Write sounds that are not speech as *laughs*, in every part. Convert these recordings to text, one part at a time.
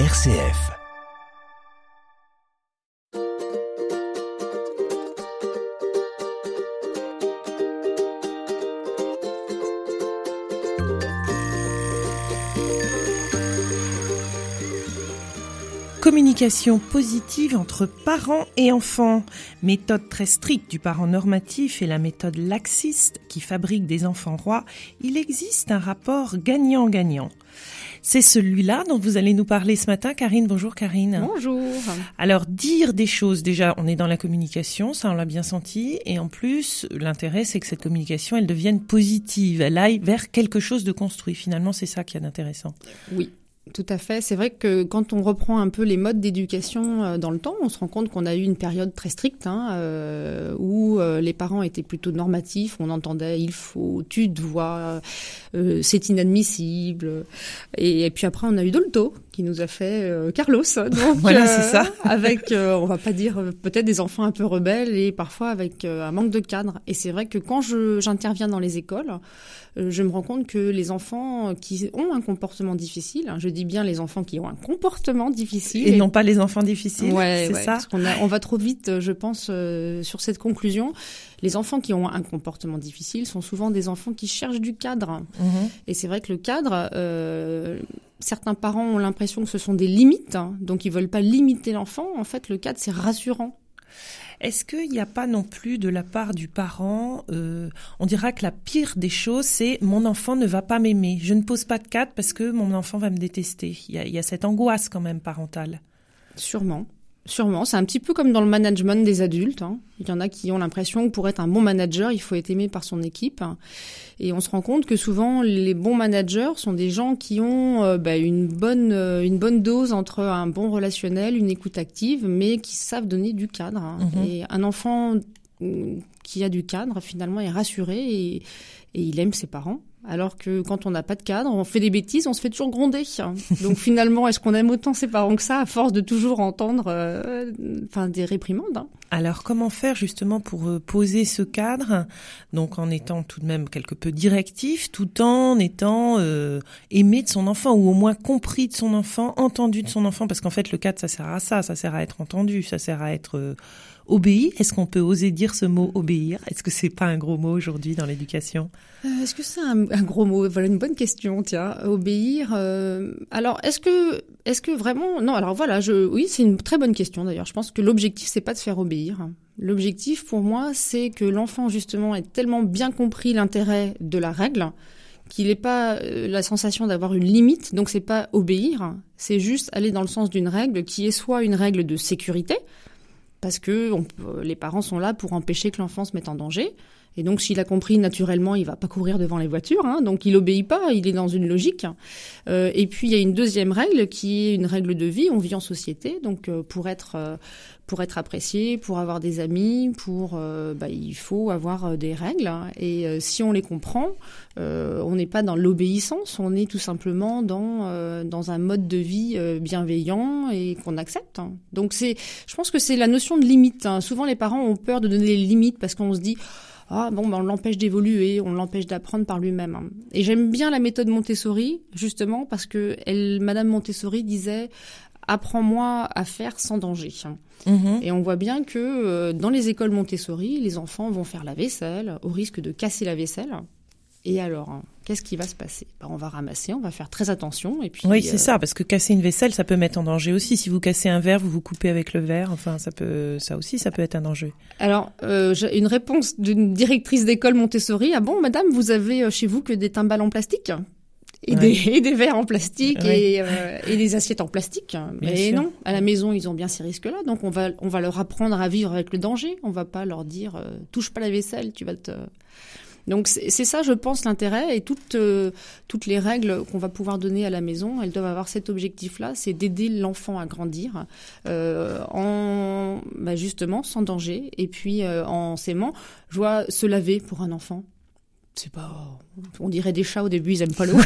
RCF. Communication positive entre parents et enfants. Méthode très stricte du parent normatif et la méthode laxiste qui fabrique des enfants rois. Il existe un rapport gagnant-gagnant. C'est celui-là dont vous allez nous parler ce matin, Karine. Bonjour, Karine. Bonjour. Alors, dire des choses, déjà, on est dans la communication, ça on l'a bien senti. Et en plus, l'intérêt, c'est que cette communication, elle devienne positive. Elle aille vers quelque chose de construit. Finalement, c'est ça qui est intéressant. Oui. Tout à fait. C'est vrai que quand on reprend un peu les modes d'éducation euh, dans le temps, on se rend compte qu'on a eu une période très stricte hein, euh, où euh, les parents étaient plutôt normatifs. On entendait il faut, tu dois, c'est inadmissible. Et, et, puis après, on a eu Dolto qui nous a fait Carlos. *laughs* Donc, *laughs* voilà, c'est ça. *laughs* avec, on va pas dire peut-être des enfants un peu rebelles et parfois avec un manque de cadre. Et c'est vrai que quand j'interviens dans les écoles, je me rends compte que les enfants qui ont un comportement difficile, hein, je dis bien les enfants qui ont un comportement difficile. Et, non pas les enfants difficiles, ouais, c'est ouais, ça parce qu'on on va trop vite, je pense, euh, sur cette conclusion. Les enfants qui ont un comportement difficile sont souvent des enfants qui cherchent du cadre. Mhm. Et c'est vrai que le cadre, euh, certains parents ont l'impression que ce sont des limites, hein, donc ils veulent pas limiter l'enfant. En fait, le cadre, c'est rassurant. Est-ce qu'il n'y a pas non plus de la part du parent, euh, on dira que la pire des choses, c'est mon enfant ne va pas m'aimer. Je ne pose pas de cadre parce que mon enfant va me détester. Il y a, il y a cette angoisse quand même parentale. Sûrement. Sûrement, c'est un petit peu comme dans le management des adultes. Hein. Il y en a qui ont l'impression que pour être un bon manager, il faut être aimé par son équipe. Et on se rend compte que souvent, les bons managers sont des gens qui ont euh, bah, une bonne euh, une bonne dose entre un bon relationnel, une écoute active, mais qui savent donner du cadre. Hein. Mhm. Et un enfant mm, qui a du cadre, finalement, est rassuré et, et il aime ses parents. Alors que quand on n'a pas de cadre, on fait des bêtises, on se fait toujours gronder. Donc finalement, est-ce qu'on aime autant ses parents que ça, à force de toujours entendre euh, des réprimandes hein? Alors comment faire justement pour euh, poser ce cadre, donc en étant tout de même quelque peu directif, tout en étant euh, aimé de son enfant, ou au moins compris de son enfant, entendu de son enfant, parce qu'en fait le cadre, ça sert à ça, ça sert à être entendu, ça sert à être... obéi. Est-ce qu'on peut oser dire ce mot obéir? Est-ce que c'est pas un gros mot aujourd'hui dans l'éducation? Euh, Est-ce que c'est un, un, gros mot? Voilà une bonne question. Tiens, obéir. Euh, alors, est-ce que, est-ce que vraiment Non. Alors voilà, je, oui, c'est une très bonne question d'ailleurs. Je pense que l'objectif c'est pas de faire obéir. L'objectif pour moi, c'est que l'enfant justement ait tellement bien compris l'intérêt de la règle qu'il n'ait pas euh, la sensation d'avoir une limite. Donc c'est pas obéir, c'est juste aller dans le sens d'une règle qui est soit une règle de sécurité parce que les parents sont là pour empêcher que l'enfant se mette en danger. Et donc, s'il a compris naturellement, il va pas courir devant les voitures, hein, donc il obéit pas, il est dans une logique. Euh, et puis il y a une deuxième règle qui est une règle de vie. On vit en société, donc euh, pour être euh, pour être apprécié, pour avoir des amis, pour euh, bah, il faut avoir des règles. Et euh, si on les comprend, euh, on n'est pas dans l'obéissance, on est tout simplement dans dans un mode de vie bienveillant et qu'on accepte. Donc c'est, je pense que c'est la notion de limite. Hein. Souvent les parents ont peur de donner les limites parce qu'on se dit ah bon, ben on l'empêche d'évoluer, on l'empêche d'apprendre par lui-même. Et j'aime bien la méthode Montessori, justement, parce que elle, Madame Montessori disait apprends-moi à faire sans danger. Mmh. Et on voit bien que euh, dans les écoles Montessori, les enfants vont faire la vaisselle au risque de casser la vaisselle. Et alors, hein, qu'est-ce qui va se passer? Ben, On va ramasser, on va faire très attention. Et puis, oui, c'est euh... ça, parce que casser une vaisselle, ça peut mettre en danger aussi. Si vous cassez un verre, vous vous coupez avec le verre. Enfin, ça peut, ça aussi, ça peut être un danger. Alors, euh, une réponse d'une directrice d'école Montessori. Ah bon, madame, vous avez chez vous que des timbales en plastique? Et, Ouais. des, *laughs* et des verres en plastique Ouais. et, euh, et des assiettes en plastique. Mais non, à la maison, ils ont bien ces risques-là. Donc, on va, on va leur apprendre à vivre avec le danger. On va pas leur dire euh, touche pas la vaisselle, tu vas te. Donc c'est ça, je pense, l'intérêt et toutes euh, toutes les règles qu'on va pouvoir donner à la maison, elles doivent avoir cet objectif-là, c'est d'aider l'enfant à grandir euh, en bah, justement sans danger et puis euh, en s'aimant. Je vois se laver pour un enfant. C'est pas, on dirait des chats au début, ils aiment pas l'eau.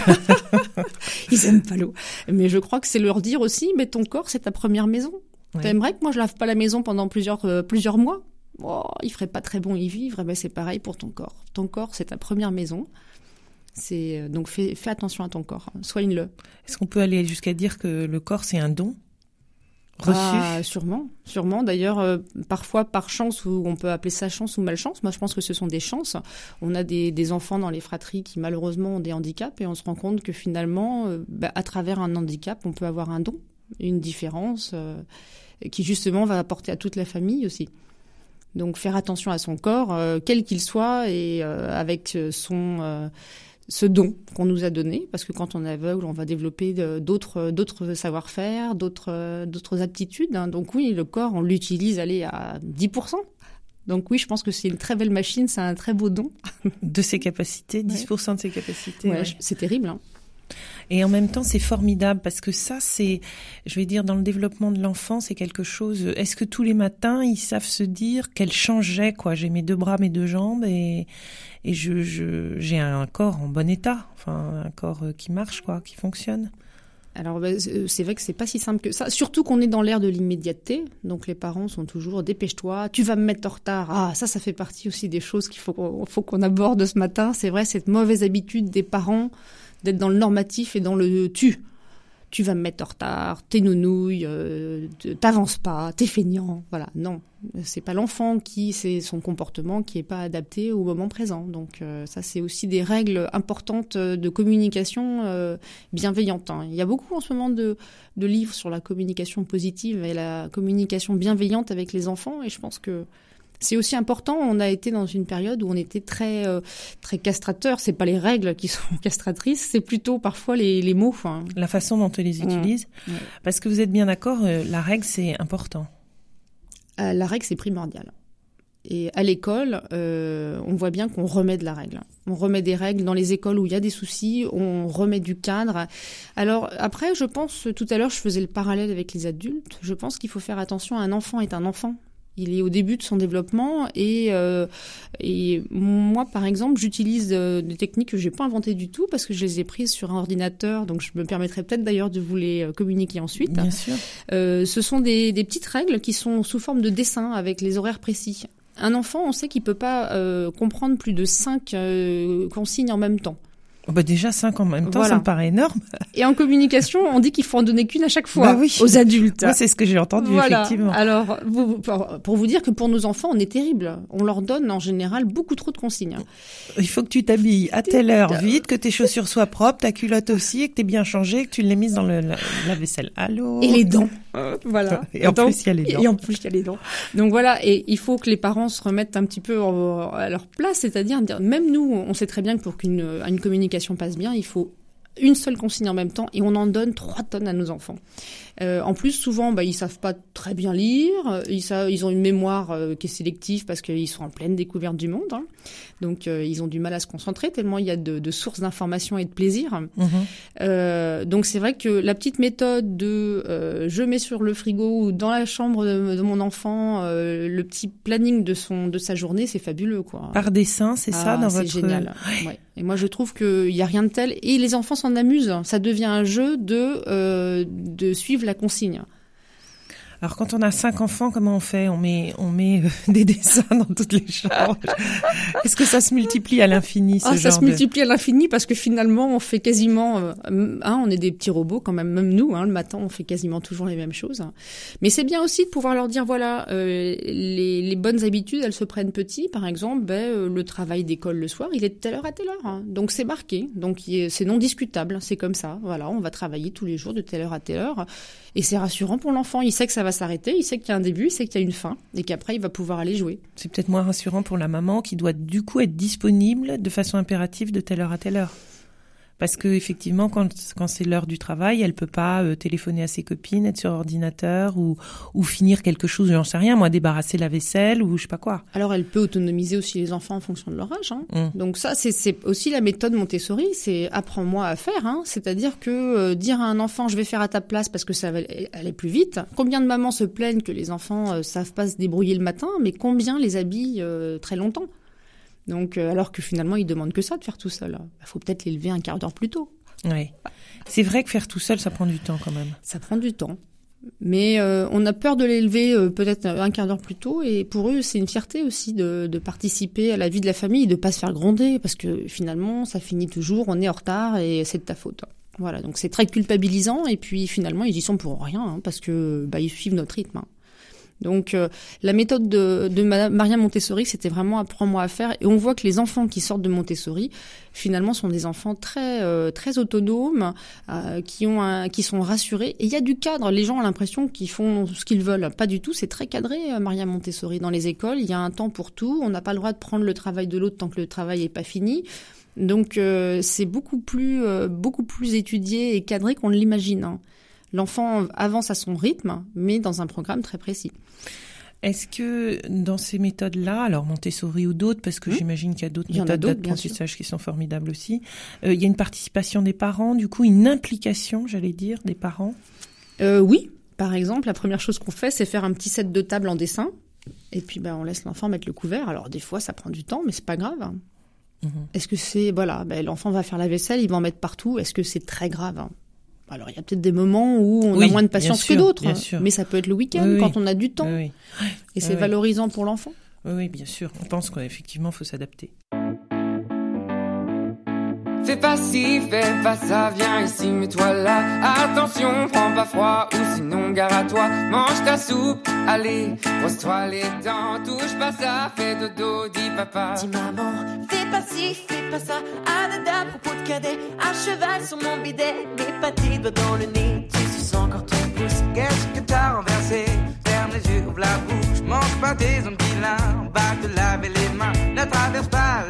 *laughs* ils aiment pas l'eau. Mais je crois que c'est leur dire aussi, mais ton corps, c'est ta première maison. Ouais. T'aimerais que moi je lave pas la maison pendant plusieurs euh, plusieurs mois? Oh, il ferait pas très bon y vivre. Ben c'est pareil pour ton corps. Ton corps, c'est ta première maison. C'est donc fais, fais attention à ton corps, soigne-le. Est-ce qu'on peut aller jusqu'à dire que le corps c'est un don reçu? ah, Sûrement, sûrement. D'ailleurs, euh, parfois par chance, ou on peut appeler ça chance ou malchance. Moi, je pense que ce sont des chances. On a des, des enfants dans les fratries qui malheureusement ont des handicaps et on se rend compte que finalement, euh, bah, à travers un handicap, on peut avoir un don, une différence euh, qui justement va apporter à toute la famille aussi. Donc faire attention à son corps, quel qu'il soit, et avec son ce don qu'on nous a donné, parce que quand on est aveugle, on va développer d'autres d'autres savoir-faire, d'autres d'autres aptitudes. Hein. Donc oui, le corps, on l'utilise, aller à 10%. Donc oui, je pense que c'est une très belle machine, c'est un très beau don. De ses capacités, 10% de ses capacités. Ouais, C'est terrible. Hein. Et en même temps, c'est formidable parce que ça, c'est, je vais dire, dans le développement de l'enfant, c'est quelque chose. Est-ce que tous les matins, ils savent se dire qu'elle changeait, quoi? J'ai mes deux bras, mes deux jambes et et je j'ai un corps en bon état, enfin un corps euh, qui marche, quoi, qui fonctionne. Alors bah, c'est vrai que c'est pas si simple que ça, surtout qu'on est dans l'ère de l'immédiateté. Donc les parents sont toujours dépêche-toi, tu vas me mettre en retard. Ah ça ça fait partie aussi des choses qu'il faut faut qu'on aborde ce matin. C'est vrai cette mauvaise habitude des parents d'être dans le normatif et dans le tu. Tu vas me mettre en retard, t'es nounouille, euh, t'avances pas, t'es feignant. Voilà, non, c'est pas l'enfant qui c'est son comportement qui est pas adapté au moment présent. Donc euh, ça c'est aussi des règles importantes de communication euh, bienveillante. Hein. Il y a beaucoup en ce moment de livres sur la communication positive et la communication bienveillante avec les enfants et je pense que c'est aussi important. On a été dans une période où on était très euh, très castrateur. C'est pas les règles qui *laughs* sont castratrices, c'est plutôt parfois les, les mots. La façon dont on les utilise. Parce que vous êtes bien d'accord, euh, la règle c'est important. Euh, la règle c'est primordial. Et à l'école, on voit bien qu'on remet de la règle. On remet des règles dans les écoles où il y a des soucis, on remet du cadre. Alors après, je pense, tout à l'heure, je faisais le parallèle avec les adultes. Je pense qu'il faut faire attention. Un enfant est un enfant. Il est au début de son développement et, euh, et moi, par exemple, j'utilise euh, des techniques que j'ai pas inventées du tout parce que je les ai prises sur un ordinateur. Donc, je me permettrai peut-être d'ailleurs de vous les euh, communiquer ensuite. Bien sûr. Euh, ce sont des, des, petites règles qui sont sous forme de dessin avec les horaires précis. Un enfant, on sait qu'il peut pas euh, comprendre plus de cinq consignes en même temps. Oh, bah déjà cinq en même temps, ça me paraît énorme. Et en communication, on dit qu'il faut en donner qu'une à chaque fois bah oui. aux adultes. c'est ce que j'ai entendu voilà. effectivement. Alors, vous, pour vous dire que pour nos enfants, on est terrible. On leur donne en général beaucoup trop de consignes. Il faut que tu t'habilles à telle heure vite, que tes chaussures soient propres, ta culotte aussi, et que tu bien changé, que tu l'aies mise dans le la, vaisselle. Allô. Et les dents. voilà. *laughs* Et en plus, il y a les dents. Et en plus, il y a les dents. Donc voilà, et il faut que les parents se remettent un petit peu à leur place, c'est-à-dire même nous, on sait très bien que pour qu'une une communication passe bien, il faut une seule consigne en même temps et on en donne trois tonnes à nos enfants. Euh, en plus, souvent, bah, ils savent pas très bien lire. Ils, savent, ils ont une mémoire euh, qui est sélective parce qu'ils sont en pleine découverte du monde. Hein. Donc, euh, ils ont du mal à se concentrer tellement il y a de, de sources d'information et de plaisir. Mhm. donc, c'est vrai que la petite méthode de je mets sur le frigo ou dans la chambre de, de mon enfant le petit planning de son de sa journée, c'est fabuleux, quoi. Par dessin, c'est ça ah, dans votre. C'est génial. Ouais. Et moi, je trouve qu'il y a rien de tel. Et les enfants s'en amusent. Ça devient un jeu de de suivre la consigne. Alors quand on a cinq enfants, comment on fait? On met, on met euh, *laughs* des dessins dans toutes les chambres. Est-ce que ça se multiplie à l'infini ah, Ça se multiplie à l'infini parce que finalement, on fait quasiment, euh, hein, on est des petits robots quand même, même nous. Hein, le matin, on fait quasiment toujours les mêmes choses. Mais c'est bien aussi de pouvoir leur dire voilà, euh, les, les, bonnes habitudes, elles se prennent petit. Par exemple, ben, le travail d'école le soir, il est de telle heure à telle heure. Hein. Donc c'est marqué, donc c'est non discutable. C'est comme ça. Voilà, on va travailler tous les jours de telle heure à telle heure, et c'est rassurant pour l'enfant. Il sait que ça va s'arrêter, il sait qu'il y a un début, il sait qu'il y a une fin et qu'après il va pouvoir aller jouer. C'est peut-être moins rassurant pour la maman qui doit du coup être disponible de façon impérative de telle heure à telle heure parce que effectivement quand quand c'est l'heure du travail, elle peut pas euh, téléphoner à ses copines, être sur ordinateur ou ou finir quelque chose, j'en sais rien, moi débarrasser la vaisselle ou je sais pas quoi. Alors elle peut autonomiser aussi les enfants en fonction de leur âge. Hein. Mmh. Donc ça c'est c'est aussi la méthode Montessori, c'est apprends-moi à faire. Hein. C'est-à-dire que euh, dire à un enfant je vais faire à ta place parce que ça va aller plus vite. Combien de mamans se plaignent que les enfants euh, savent pas se débrouiller le matin, mais combien les habillent euh, très longtemps? Donc, euh, alors que finalement, ils demandent que ça de faire tout seul. Il bah, faut peut-être l'élever un quart d'heure plus tôt. Oui. C'est vrai que faire tout seul, ça prend du temps quand même. Ça prend du temps. Mais euh, on a peur de l'élever euh, peut-être un quart d'heure plus tôt et pour eux c'est une fierté aussi de, de, participer à la vie de la famille, de pas se faire gronder parce que finalement ça finit toujours, on est en retard et c'est de ta faute. Voilà, donc c'est très culpabilisant et puis finalement ils y sont pour rien hein, parce que bah, ils suivent notre rythme. Hein. Donc euh, la méthode de, de Maria Montessori, c'était vraiment apprends-moi à faire. Et on voit que les enfants qui sortent de Montessori, finalement, sont des enfants très euh, très autonomes, euh, qui ont un, qui sont rassurés. Et il y a du cadre. Les gens ont l'impression qu'ils font ce qu'ils veulent. Pas du tout. C'est très cadré, Maria Montessori. Dans les écoles, il y a un temps pour tout. On n'a pas le droit de prendre le travail de l'autre tant que le travail n'est pas fini. Donc c'est beaucoup plus beaucoup plus étudié et cadré qu'on ne l'imagine. Hein. L'enfant avance à son rythme, mais dans un programme très précis. Est-ce que dans ces méthodes-là, alors Montessori ou d'autres, parce que hmm j'imagine qu'il y a d'autres méthodes d'apprentissage qui sont formidables aussi, euh, il y a une participation des parents, du coup une implication, j'allais dire, des parents? Euh, Oui, par exemple, la première chose qu'on fait, c'est faire un petit set de table en dessin, et puis ben, on laisse l'enfant mettre le couvert. Alors des fois, ça prend du temps, mais c'est pas grave. Mhm. Est-ce que c'est voilà, ben, l'enfant va faire la vaisselle, il va en mettre partout. Est-ce que c'est très grave alors il y a peut-être des moments où on a moins de patience que d'autres, mais ça peut être le week-end quand on a du temps. Et c'est valorisant pour l'enfant. Oui, bien sûr. On pense qu'effectivement, il faut s'adapter. Fais pas ci, fais pas ça, viens ici, mets-toi là. Attention, prends pas froid ou sinon gare à toi. Mange ta soupe, allez, brosse-toi les dents. Touche pas ça, fais dodo, dis papa. Dis maman, fais pas ci, fais pas ça. Adada, propos de cadet, à cheval sur mon bidet. Mes pâtés doigts dans le nez, tu suces encore ton pouce. Qu'est-ce que t'as renversé? Ferme les yeux, ouvre la bouche. Mange pas tes ongles vilains, va te laver les mains. Ne traverse pas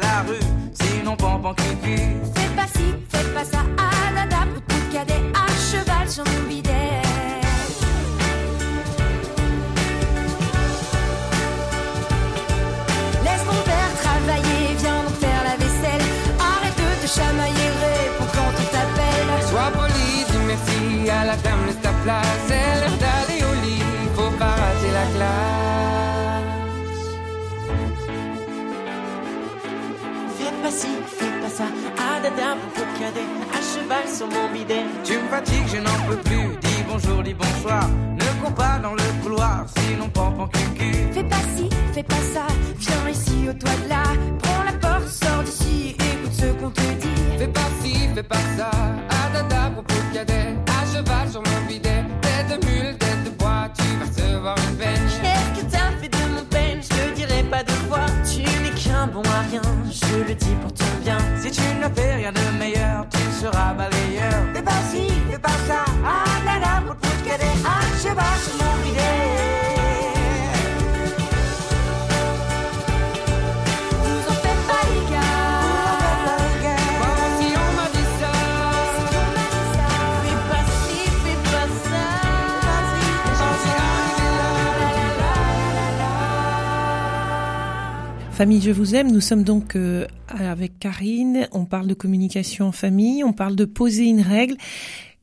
Famille Je vous aime, nous sommes donc euh, avec Karine, on parle de communication en famille, on parle de poser une règle.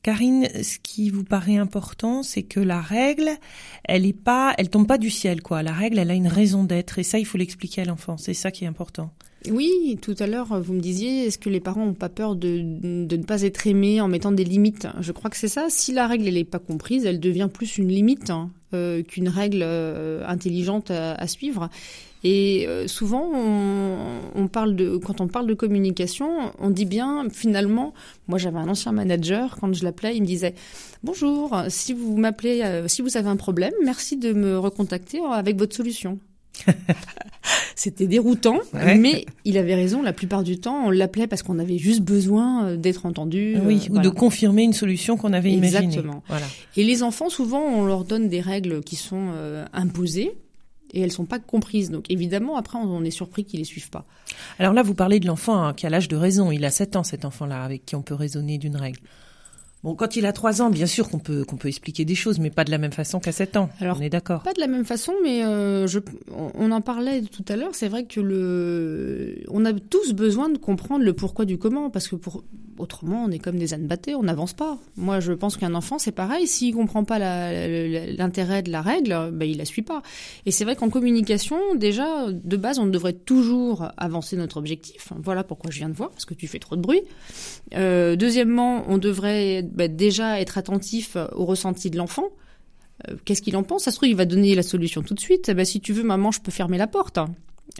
Karine, ce qui vous paraît important, c'est que la règle, elle est pas, elle tombe pas du ciel, quoi. La règle, elle a une raison d'être, et ça, il faut l'expliquer à l'enfant. C'est ça qui est important. Oui, tout à l'heure, vous me disiez, est-ce que les parents n'ont pas peur de, de, ne pas être aimés en mettant des limites? Je crois que c'est ça. Si la règle, elle n'est pas comprise, elle devient plus une limite hein, qu'une règle euh, intelligente à, suivre. Et euh, souvent, on, parle de, quand on parle de communication, on dit bien, finalement, moi j'avais un ancien manager, quand je l'appelais, il me disait, bonjour, si vous m'appelez, euh, si vous avez un problème, merci de me recontacter avec votre solution. *laughs* C'était déroutant, mais il avait raison. La plupart du temps, on l'appelait parce qu'on avait juste besoin euh, d'être entendu. Oui, ou de confirmer une solution qu'on avait imaginée. Exactement. Voilà. Et les enfants, souvent, on leur donne des règles qui sont imposées et elles sont pas comprises. Donc évidemment, après, on est surpris qu'ils les suivent pas. Alors là, vous parlez de l'enfant hein, qui a l'âge de raison. Il a 7 ans, cet enfant-là, avec qui on peut raisonner d'une règle. Bon, quand il a 3 ans, bien sûr qu'on peut qu'on peut expliquer des choses, mais pas de la même façon qu'à 7 ans. Alors, on est d'accord. Pas de la même façon, mais euh, je, on en parlait tout à l'heure. C'est vrai que le, on a tous besoin de comprendre le pourquoi du comment, parce que pour autrement, on est comme des ânes battés, on n'avance pas. Moi, je pense qu'un enfant, c'est pareil. S'il comprend pas l'intérêt de la règle, ben, il la suit pas. Et c'est vrai qu'en communication, déjà, de base, on devrait toujours avancer notre objectif. Voilà pourquoi je viens de voir, parce que tu fais trop de bruit. Euh, deuxièmement, on devrait ben, déjà être attentif au ressenti de l'enfant. Euh, Qu'est-ce qu'il en pense? Ça se trouve, il va donner la solution tout de suite. Eh ben, si tu veux, maman, je peux fermer la porte.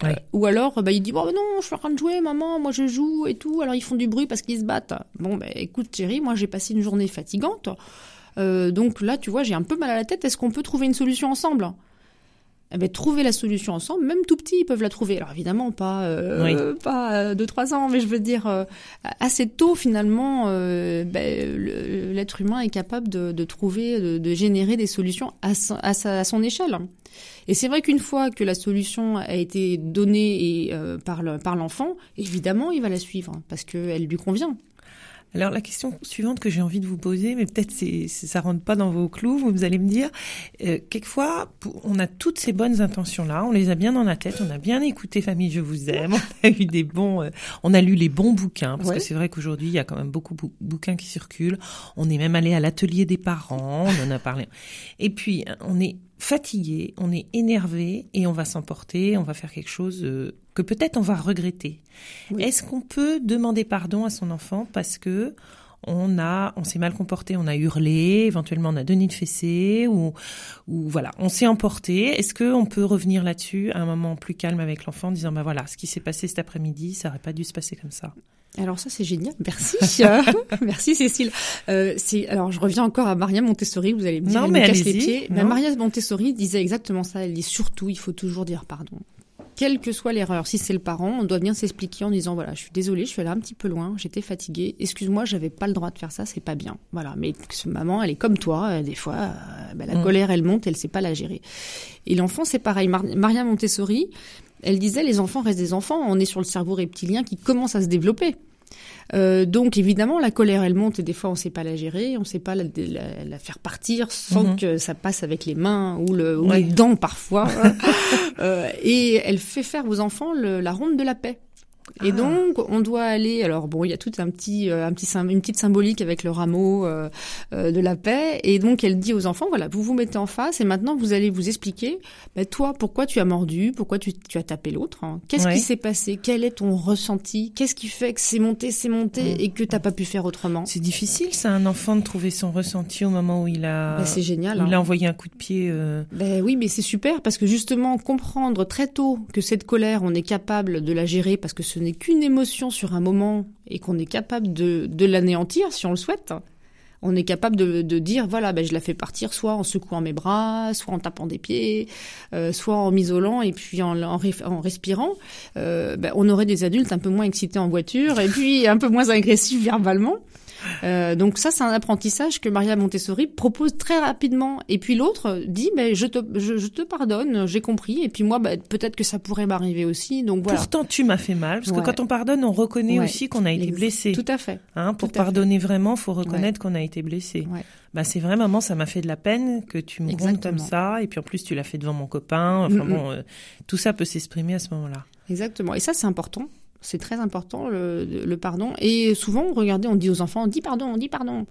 Euh, ou alors, bah, il dit, bon, bah, non, je suis en train de jouer, maman, moi je joue et tout. Alors, ils font du bruit parce qu'ils se battent. Bon, bah, écoute, chérie, moi j'ai passé une journée fatigante. Euh, donc là, tu vois, j'ai un peu mal à la tête. Est-ce qu'on peut trouver une solution ensemble? Eh ben, trouver la solution ensemble, même tout petits, ils peuvent la trouver. Alors évidemment, pas euh, pas euh, deux trois ans, mais je veux dire euh, assez tôt finalement, euh, ben, l'être humain est capable de, de trouver, de, de générer des solutions à, son- à, sa- à son échelle. Et c'est vrai qu'une fois que la solution a été donnée et, euh, par le- par l'enfant, évidemment, il va la suivre parce qu'elle lui convient. Alors la question suivante que j'ai envie de vous poser, mais peut-être c'est, ça rentre pas dans vos clous, vous allez me dire, euh, quelquefois on a toutes ces bonnes intentions là, on les a bien dans la tête, on a bien écouté Famille Je vous aime, on a eu des bons, euh, on a lu les bons bouquins parce Ouais. que c'est vrai qu'aujourd'hui il y a quand même beaucoup de bouquins qui circulent. On est même allé à l'atelier des parents, on en a parlé. Et puis on est fatigué, on est énervé et on va s'emporter, on va faire quelque chose euh, que peut-être on va regretter. Oui. Est-ce qu'on peut demander pardon à son enfant parce que on a, on s'est mal comporté, on a hurlé, éventuellement on a donné une fessée ou, ou voilà, on s'est emporté. Est-ce que on peut revenir là-dessus à un moment plus calme avec l'enfant, en disant bah voilà, ce qui s'est passé cet après-midi, ça aurait pas dû se passer comme ça. Alors ça c'est génial, merci, *laughs* *laughs* merci Cécile. Euh, alors je reviens encore à Maria Montessori, vous allez me dire Non, elle mais me casse les pieds. Mais non. Maria Montessori disait exactement ça. Elle dit surtout il faut toujours dire pardon. Quelle que soit l'erreur, si c'est le parent, on doit bien s'expliquer en disant voilà, je suis désolée, je suis allée un petit peu loin, j'étais fatiguée, excuse-moi, j'avais pas le droit de faire ça, c'est pas bien. Voilà, mais ce- maman, elle est comme toi, euh, des fois, euh, bah, la Mm. colère, elle monte, elle sait pas la gérer. Et l'enfant, c'est pareil. Mar- Maria Montessori, elle disait les enfants restent des enfants, on est sur le cerveau reptilien qui commence à se développer. Euh, donc évidemment la colère elle monte et des fois on sait pas la gérer, on sait pas la, la- la faire partir sans Mhm. que ça passe avec les mains ou, le, ou Ouais. les dents parfois. *laughs* Euh, et elle fait faire aux enfants le- la ronde de la paix. Et Ah. donc on doit aller. Alors bon, il y a tout un petit, euh, un petit, une petite symbolique avec le rameau euh, euh, de la paix. Et donc elle dit aux enfants voilà, vous vous mettez en face et maintenant vous allez vous expliquer. Bah, toi, pourquoi tu as mordu Pourquoi tu, tu as tapé l'autre hein Qu'est-ce Ouais. qui s'est passé? Quel est ton ressenti? Qu'est-ce qui fait que c'est monté, c'est monté et que t'as pas pu faire autrement? C'est difficile, ça, un enfant de trouver son ressenti au moment où il a, Bah, C'est génial. où il hein. a envoyé un coup de pied. euh, Ben oui, mais c'est super parce que justement comprendre très tôt que cette colère, on est capable de la gérer parce que ce n'est qu'une émotion sur un moment et qu'on est capable de, l'anéantir si on le souhaite. On est capable de, dire voilà, ben je la fais partir soit en secouant mes bras, soit en tapant des pieds, euh, soit en m'isolant et puis en respirant. Euh, ben, on aurait des adultes un peu moins excités en voiture et puis un peu moins agressifs verbalement. Euh, donc ça, c'est un apprentissage que Maria Montessori propose très rapidement. Et puis l'autre dit, ben je te, je, je te pardonne, j'ai compris. Et puis moi, ben, peut-être que ça pourrait m'arriver aussi. Donc voilà. Pourtant, tu m'as fait mal, parce Ouais. que quand on pardonne, on reconnaît Ouais. aussi qu'on a été blessé. Tout à fait. Hein, pour tout à fait. pardonner vraiment, faut reconnaître qu'on a été blessé. Bah c'est vrai, maman, ça m'a fait de la peine que tu me grondes comme ça, et puis en plus tu l'as fait devant mon copain. Enfin Mm, mm. bon, euh, tout ça peut s'exprimer à ce moment-là. Exactement. Et ça, c'est important. C'est très important le, le pardon. Et souvent, regardez, on dit aux enfants, on dit pardon, on dit pardon.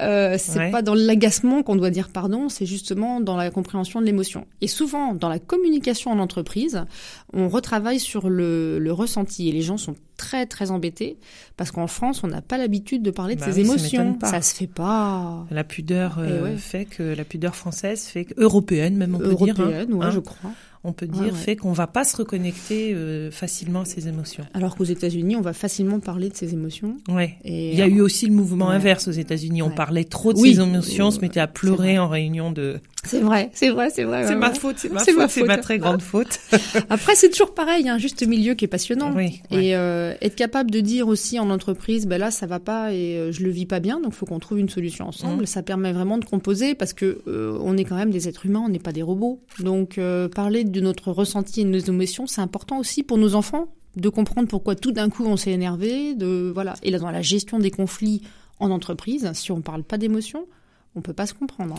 Euh, c'est Ouais. pas dans l'agacement qu'on doit dire pardon, c'est justement dans la compréhension de l'émotion. Et souvent, dans la communication en entreprise, on retravaille sur le, le ressenti. Et les gens sont très très embêtés parce qu'en France, on n'a pas l'habitude de parler de Bah ses oui, ça émotions. pas. Ça se fait pas. La pudeur euh, ouais. fait que la pudeur française fait que européenne même on peut dire. hein, Européenne, ouais, hein, je crois. On peut dire ouais. fait qu'on va pas se reconnecter euh, facilement à ses émotions. Alors qu'aux États-Unis, on va facilement parler de ses émotions. Ouais. Et Il y a eu aussi le mouvement Ouais. inverse aux États-Unis. On parlait trop de Oui. ses émotions, on se mettait à pleurer en réunion de. C'est vrai, c'est vrai, c'est vrai. C'est ouais, ma ouais. faute, c'est ma faute, ma c'est ma très grande faute. *laughs* Après, c'est toujours pareil, un juste milieu qui est passionnant. Oui, ouais. Et euh, être capable de dire aussi en entreprise, ben là ça va pas et euh, je le vis pas bien, donc faut qu'on trouve une solution ensemble. Mhm. Ça permet vraiment de composer parce que euh, on est quand même des êtres humains, on n'est pas des robots. Donc euh, parler de notre ressenti et de nos émotions, c'est important aussi pour nos enfants de comprendre pourquoi tout d'un coup on s'est énervé. De voilà. Et là dans la gestion des conflits en entreprise, si on parle pas d'émotions, on peut pas se comprendre.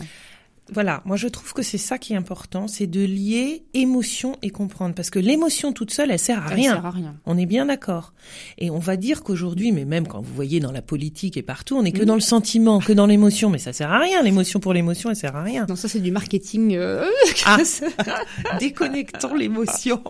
Voilà, moi je trouve que c'est ça qui est important, c'est de lier émotion et comprendre. Parce que l'émotion toute seule, elle sert à Elle rien. sert à rien. On est bien d'accord. Et on va dire qu'aujourd'hui, mais même quand vous voyez dans la politique et partout, on est que dans le sentiment, que dans l'émotion. Mais ça sert à rien. L'émotion pour l'émotion, elle sert à rien. Non, ça c'est du marketing. euh, *laughs* Ah. *laughs* Déconnectons l'émotion.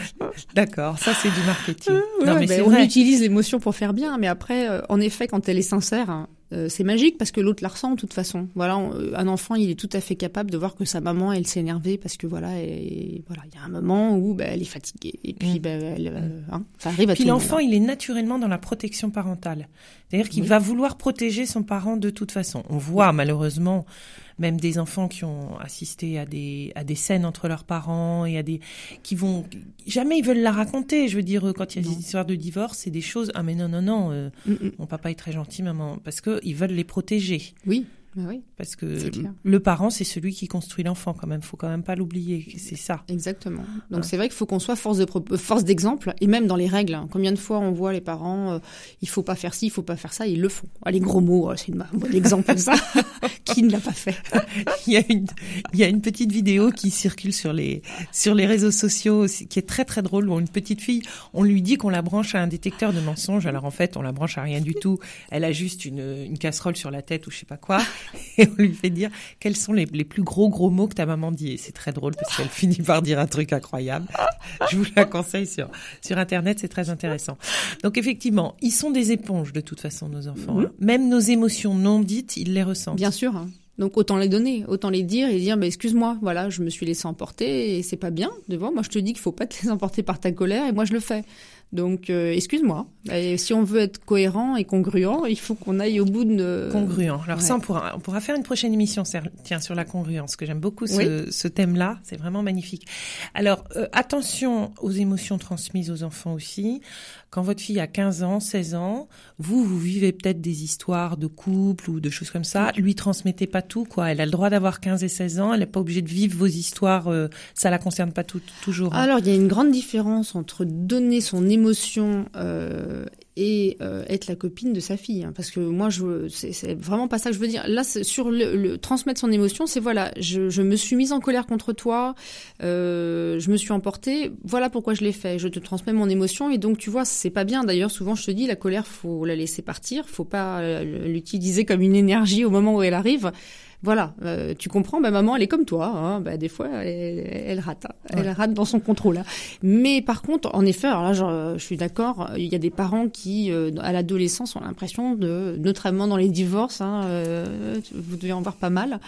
*laughs* D'accord, ça c'est du marketing. Ouais, non mais ben, on vrai. utilise l'émotion pour faire bien, mais après, euh, en effet, quand elle est sincère, hein, euh, c'est magique parce que l'autre la ressent de toute façon. Voilà, on- euh, un enfant, il est tout à fait capable de voir que sa maman, elle s'est énervée parce que voilà, et, voilà, il y a un moment où bah, elle est fatiguée et puis Mm. bah, elle, euh, hein, ça arrive à Puis tout l'enfant, monde. il est naturellement dans la protection parentale. C'est-à-dire qu'il Oui. va vouloir protéger son parent de toute façon. On voit malheureusement même des enfants qui ont assisté à des à des scènes entre leurs parents et à des qui vont jamais ils veulent la raconter. Je veux dire quand il y a Non. des histoires de divorce, c'est des choses ah mais non non non, euh, Mm, mm. mon papa est très gentil maman parce que ils veulent les protéger Oui, bah oui, parce que le parent c'est celui qui construit l'enfant quand même, faut quand même pas l'oublier, c'est ça. exactement. Donc c'est vrai qu'il faut qu'on soit force de force d'exemple et même dans les règles. hein. Combien de fois on voit les parents, euh, il faut pas faire ci, il faut pas faire ça, ils le font. Ah, les gros mots, euh, c'est un bon exemple ça. *laughs* Qui ne l'a pas fait? *laughs* Il y a une, il y a une petite vidéo qui circule sur les, sur les réseaux sociaux qui est très très drôle où une petite fille, on lui dit qu'on la branche à un détecteur de mensonges. Alors en fait, on la branche à rien du tout. Elle a juste une, une casserole sur la tête ou je sais pas quoi. *laughs* Et on lui fait dire quels sont les, les plus gros gros mots que ta maman dit. Et c'est très drôle parce qu'elle finit par dire un truc incroyable. Je vous la conseille sur, sur internet, c'est très intéressant. Donc effectivement, ils sont des éponges de toute façon, nos enfants. hein. Même nos émotions non dites, ils les ressentent. Bien sûr. hein. Donc autant les donner, autant les dire et dire bah, excuse-moi, voilà, je me suis laissé emporter et c'est pas bien. Devant, moi je te dis qu'il faut pas te *laughs* laisser emporter par ta colère et moi je le fais. Donc euh, excuse-moi. Et si on veut être cohérent et congruent, il faut qu'on aille au bout de Congruent. Alors ouais. ça, on pourra, on pourra faire une prochaine émission, tiens, sur la congruence, que j'aime beaucoup ce, ce thème-là. C'est vraiment magnifique. Alors, euh, attention aux émotions transmises aux enfants aussi. Quand votre fille a 15 ans, 16 ans, vous, vous vivez peut-être des histoires de couple ou de choses comme ça. Lui, transmettez pas tout, quoi. Elle a le droit d'avoir 15 et 16 ans. Elle n'est pas obligée de vivre vos histoires. euh, ça la concerne pas tout, toujours. hein. Alors, il y a une grande différence entre donner son émotion euh, et euh, être la copine de sa fille. hein, parce que moi, je, c'est, vraiment pas ça que je veux dire. Là, sur le, transmettre son émotion, c'est voilà, je, me suis mise en colère contre toi, euh, je me suis emportée. Voilà pourquoi je l'ai fait. Je te transmets mon émotion et donc tu vois, c'est pas bien. D'ailleurs, souvent, je te dis, la colère, faut la laisser partir, faut pas l'utiliser comme une énergie au moment où elle arrive. Voilà, euh, tu comprends, bah, maman, elle est comme toi. Hein, bah, des fois, elle, elle rate, hein. elle rate dans son contrôle. hein. Mais par contre, en effet, alors là, je, je suis d'accord, il y a des parents qui, euh, à l'adolescence, ont l'impression de, notamment dans les divorces, hein, euh, vous devez en voir pas mal.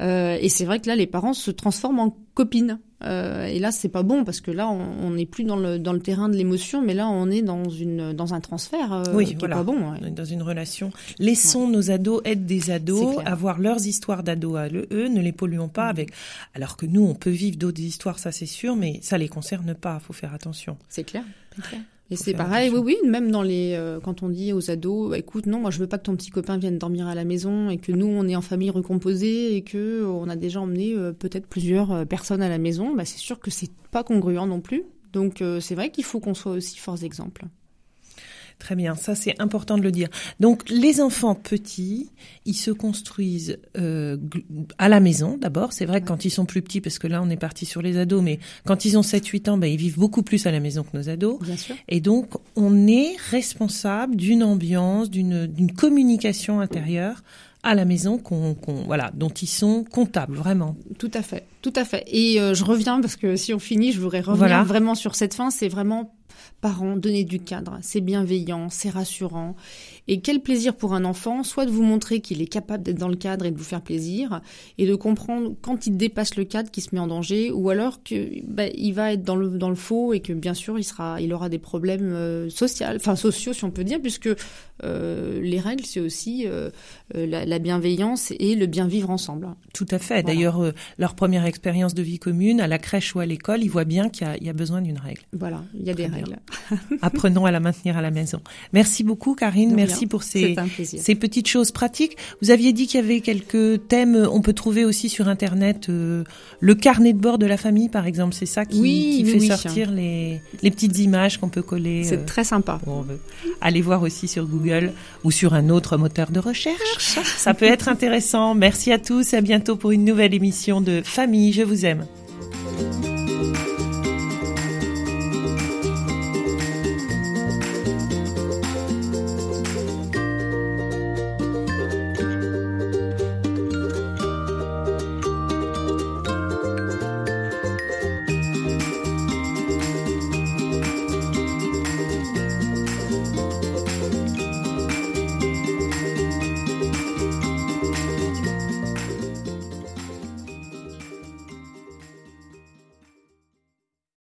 Euh, et c'est vrai que là, les parents se transforment en copines. Euh, et là, c'est pas bon parce que là, on n'est plus dans le dans le terrain de l'émotion, mais là, on est dans une dans un transfert euh, Oui, qui voilà. est pas bon. ouais. On est dans une relation. Laissons nos ados être des ados, avoir leurs histoires d'ados à eux, ne les polluons pas avec. Alors que nous, on peut vivre d'autres histoires, ça c'est sûr, mais ça les concerne pas. Faut faire attention. C'est clair. c'est clair. Et c'est pareil, oui, oui, même dans les, euh, quand on dit aux ados, bah, écoute, non, moi je veux pas que ton petit copain vienne dormir à la maison et que nous on est en famille recomposée et que euh, on a déjà emmené euh, peut-être plusieurs personnes à la maison, bah, c'est sûr que c'est pas congruent non plus. Donc euh, c'est vrai qu'il faut qu'on soit aussi force d'exemple. Très bien, ça c'est important de le dire. Donc les enfants petits, ils se construisent euh, à la maison d'abord. C'est vrai que quand ils sont plus petits, parce que là on est parti sur les ados, mais quand ils ont 7-8 ans, ben, ils vivent beaucoup plus à la maison que nos ados. Bien sûr. Et donc, on est responsable d'une ambiance, d'une communication intérieure à la maison qu'on qu'on- voilà, dont ils sont comptables vraiment. Tout à fait, tout à fait. Et euh, je reviens parce que si on finit, je voudrais revenir Voilà. vraiment sur cette fin. C'est vraiment parents, donner du cadre. C'est bienveillant, c'est rassurant. Et quel plaisir pour un enfant, soit de vous montrer qu'il est capable d'être dans le cadre et de vous faire plaisir, et de comprendre quand il dépasse le cadre qu'il se met en danger, ou alors que bah, va être dans le dans le faux et que bien sûr il sera, il aura des problèmes euh, sociaux, enfin sociaux si on peut dire, puisque euh, les règles c'est aussi euh, euh, la, la bienveillance et le bien vivre ensemble. Tout à fait. Voilà. D'ailleurs, euh, leur première expérience de vie commune, à la crèche ou à l'école, ils voient bien qu'il y a- il y, a besoin d'une règle. Voilà, il y a des bien. règles. *laughs* Apprenons à la maintenir à la maison. Merci beaucoup, Karine. De Merci rien. pour ces, petites choses pratiques. Vous aviez dit qu'il y avait quelques thèmes. On peut trouver aussi sur Internet le carnet de bord de la famille, par exemple. C'est ça qui, Oui, qui oui, fait oui. sortir les, les petites images qu'on peut coller. C'est très sympa. Allez voir aussi sur Google ou sur un autre moteur de recherche. Ça peut être intéressant. Merci à tous et à bientôt pour une nouvelle émission de Famille, je vous aime.